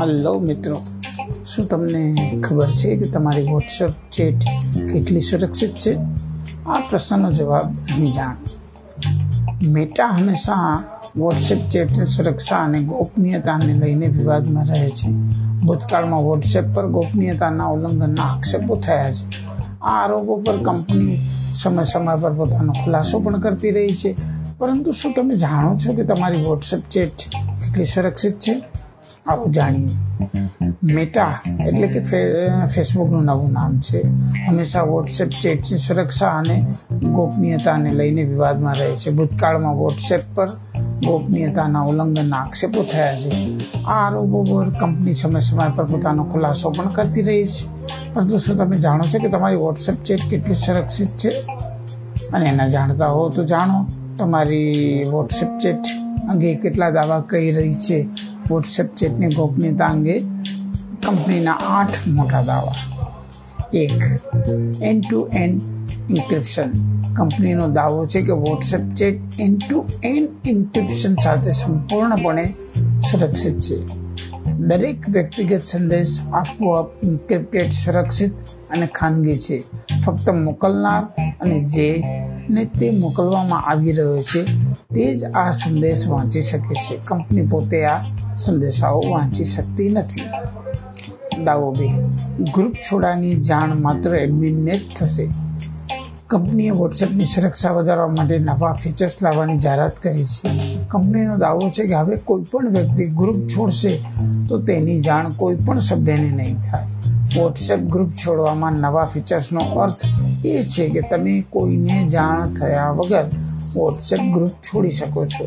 Hello મિત્રો. શું તમને ખબર છે કે તમારી વોટ્સએપ ચેટ કેટલી સુરક્ષિત છે? આ પ્રશ્નનો જવાબ અહીં જાણ. મેટા હંમેશા વોટ્સએપ ચેટની સુરક્ષા અને ગોપનીયતાને લઈને વિવાદમાં રહે છે. ભૂતકાળમાં વોટ્સએપ પર ગોપનીયતાના ઉલ્લંઘનના આક્ષેપો થયા છે. આ આરોપો પર કંપની સમય સમય પર પોતાનો ખુલાસો પણ કરતી રહી છે. પરંતુ શું તમે જાણો છો કે તમારી વોટ્સએપ ચેટ કેટલી સુરક્ષિત છે? આવો જાણીએ. મેટા એટલે કે ફેસબુકનું નવું નામ છે. હંમેશા વોટ્સએપ ચેટની સુરક્ષા અને ગોપનીયતાને લઈને વિવાદમાં રહે છે. ભૂતકાળમાં વોટ્સએપ પર ગોપનીયતાના ઉલ્લંઘનના આક્ષેપો થયા છે. આ આરોપો પર કંપની સમય સમય પર પોતાનો ખુલાસો પણ કરતી રહી છે. પરંતુ શું તમે જાણો છો કે તમારી વોટ્સએપ ચેટ કેટલી સુરક્ષિત છે? અને એના જાણતા હો તો જાણો. તમારી વોટ્સએપ ચેટ અંગે કેટલા દાવા કહી રહી છે? વોટ્સએપ ચેટની ગોપનીયતા અંગે કંપનીના આઠ મોટા દાવા. એક એન ટુ એન ઇન્ક્રિપ્શન કંપનીનો દાવો છે કે WhatsApp chat end to end encryption સાથે સંપૂર્ણપણે સુરક્ષિત છે. દરેક વ્યક્તિગત સંદેશ આપોઆપ ઇન્ક્રિપ્ટેડ સુરક્ષિત અને ખાનગી છે. ફક્ત મોકલનાર અને જે ને તે મોકલવામાં આવી રહ્યો છે. તે જ આ સંદેશ વાંચી શકે છે. કંપની પોતે આ સંદેશાઓ વાંચી શકતી નથી. દાવો બે. ગ્રુપ છોડાની જાણ માત્ર એડમિનને જ થશે. કંપનીએ વોટ્સએપની સુરક્ષા વધારવા માટે નવા ફીચર્સ લાવવાની જાહેરાત કરી છે. કંપનીનો દાવો છે કે હવે કોઈ પણ વ્યક્તિ ગ્રુપ છોડશે તો તેની જાણ કોઈ પણ સભ્યને નહીં થાય. વોટ્સએપ ગ્રુપ છોડવામાં નવા ફીચર્સનો અર્થ એ છે કે તમે કોઈને જાણ થયા વગર વોટ્સએપ ગ્રુપ છોડી શકો છો.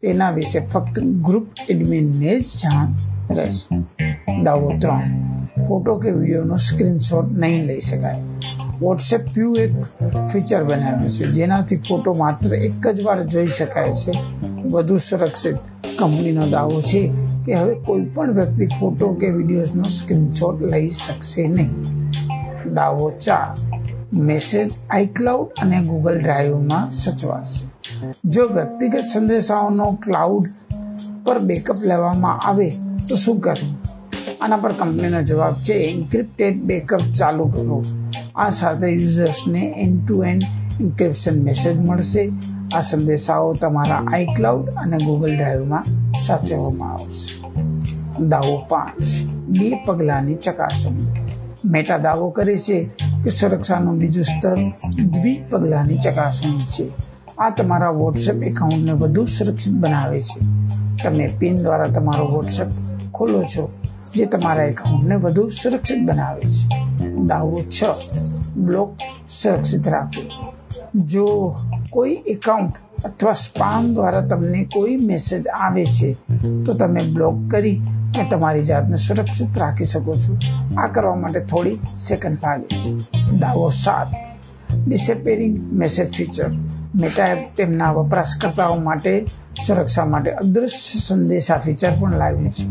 તેના વિશે ફક્ત ગ્રુપ એડમિનને જ જાણ રહેશે. દાવો ત્રણ. ફોટો કે વિડીયોનો સ્ક્રીનશોટ નહીં લઈ શકાય. વોટ્સએપ પ્યુ એક ફીચર બનાવ્યું છે. જેનાથી ફોટો માત્ર એક જ વાર જોઈ શકાય છે. વધુ સુરક્ષિત કંપનીનો દાવો છે કે હવે કોઈ પણ વ્યક્તિ ફોટો કે વિડીયોઝનો સ્ક્રીનશોટ લઈ શકશે નહીં. દાવો ચાર. મેસેજ આઈક્લાઉડ અને ગૂગલ ડ્રાઈવમાં સચવાશે. જો વ્યક્તિગત સંદેશાઓનો ક્લાઉડ પર બેકઅપ લેવામાં આવે, તો શું કરવું આના પર કંપનીનો જવાબ છે એન્ક્રિપ્ટેડ બેકઅપ ચાલુ કરો. આ સાથે યુઝર્સને end to end encryption message મળશે. આ સંદેશાઓ તમારા આઈક્લાઉડ અને ગૂગલ ડ્રાઈવમાં સાચવવામાં આવશે. દાવો પાંચ. બે પગલાંની ચકાસણી. મેટા દાવો કરે છે કે સુરક્ષાનું બીજું સ્તર દ્વિ પગલાંની ચકાસણી છે. આ તમારા વોટ્સએપ એકાઉન્ટને વધુ સુરક્ષિત બનાવે છે. તમે પિન દ્વારા તમારો વોટ્સએપ ખોલો છો, જે તમારા એકાઉન્ટને વધુ સુરક્ષિત બનાવે છે. દાવો છ. બ્લોક સુરક્ષિત રાખો. જો કોઈ એકાઉન્ટ અથવા સ્પામ દ્વારા તમને કોઈ મેસેજ આવે છે, તો તમે બ્લોક કરી અને તમારી જાતને સુરક્ષિત રાખી શકો છો. આ કરવા માટે થોડી સેકન્ડ લાગે છે. દાવો સાત. Disappearing message feature Meta app તેમના વપરાશકર્તાઓ માટે સુરક્ષા માટે અદૃશ્ય સંદેશા ફીચર પણ લાવ્યું છે.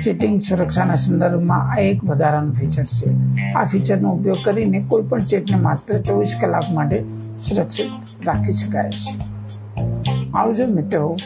ચેટિંગ સુરક્ષાના સંદર્ભમાં આ એક વધારાનું ફીચર છે. આ ફીચરનો ઉપયોગ કરીને કોઈ પણ ચેટને માત્ર ચોવીસ કલાક માટે સુરક્ષિત રાખી શકાય છે. આવજો મિત્રો.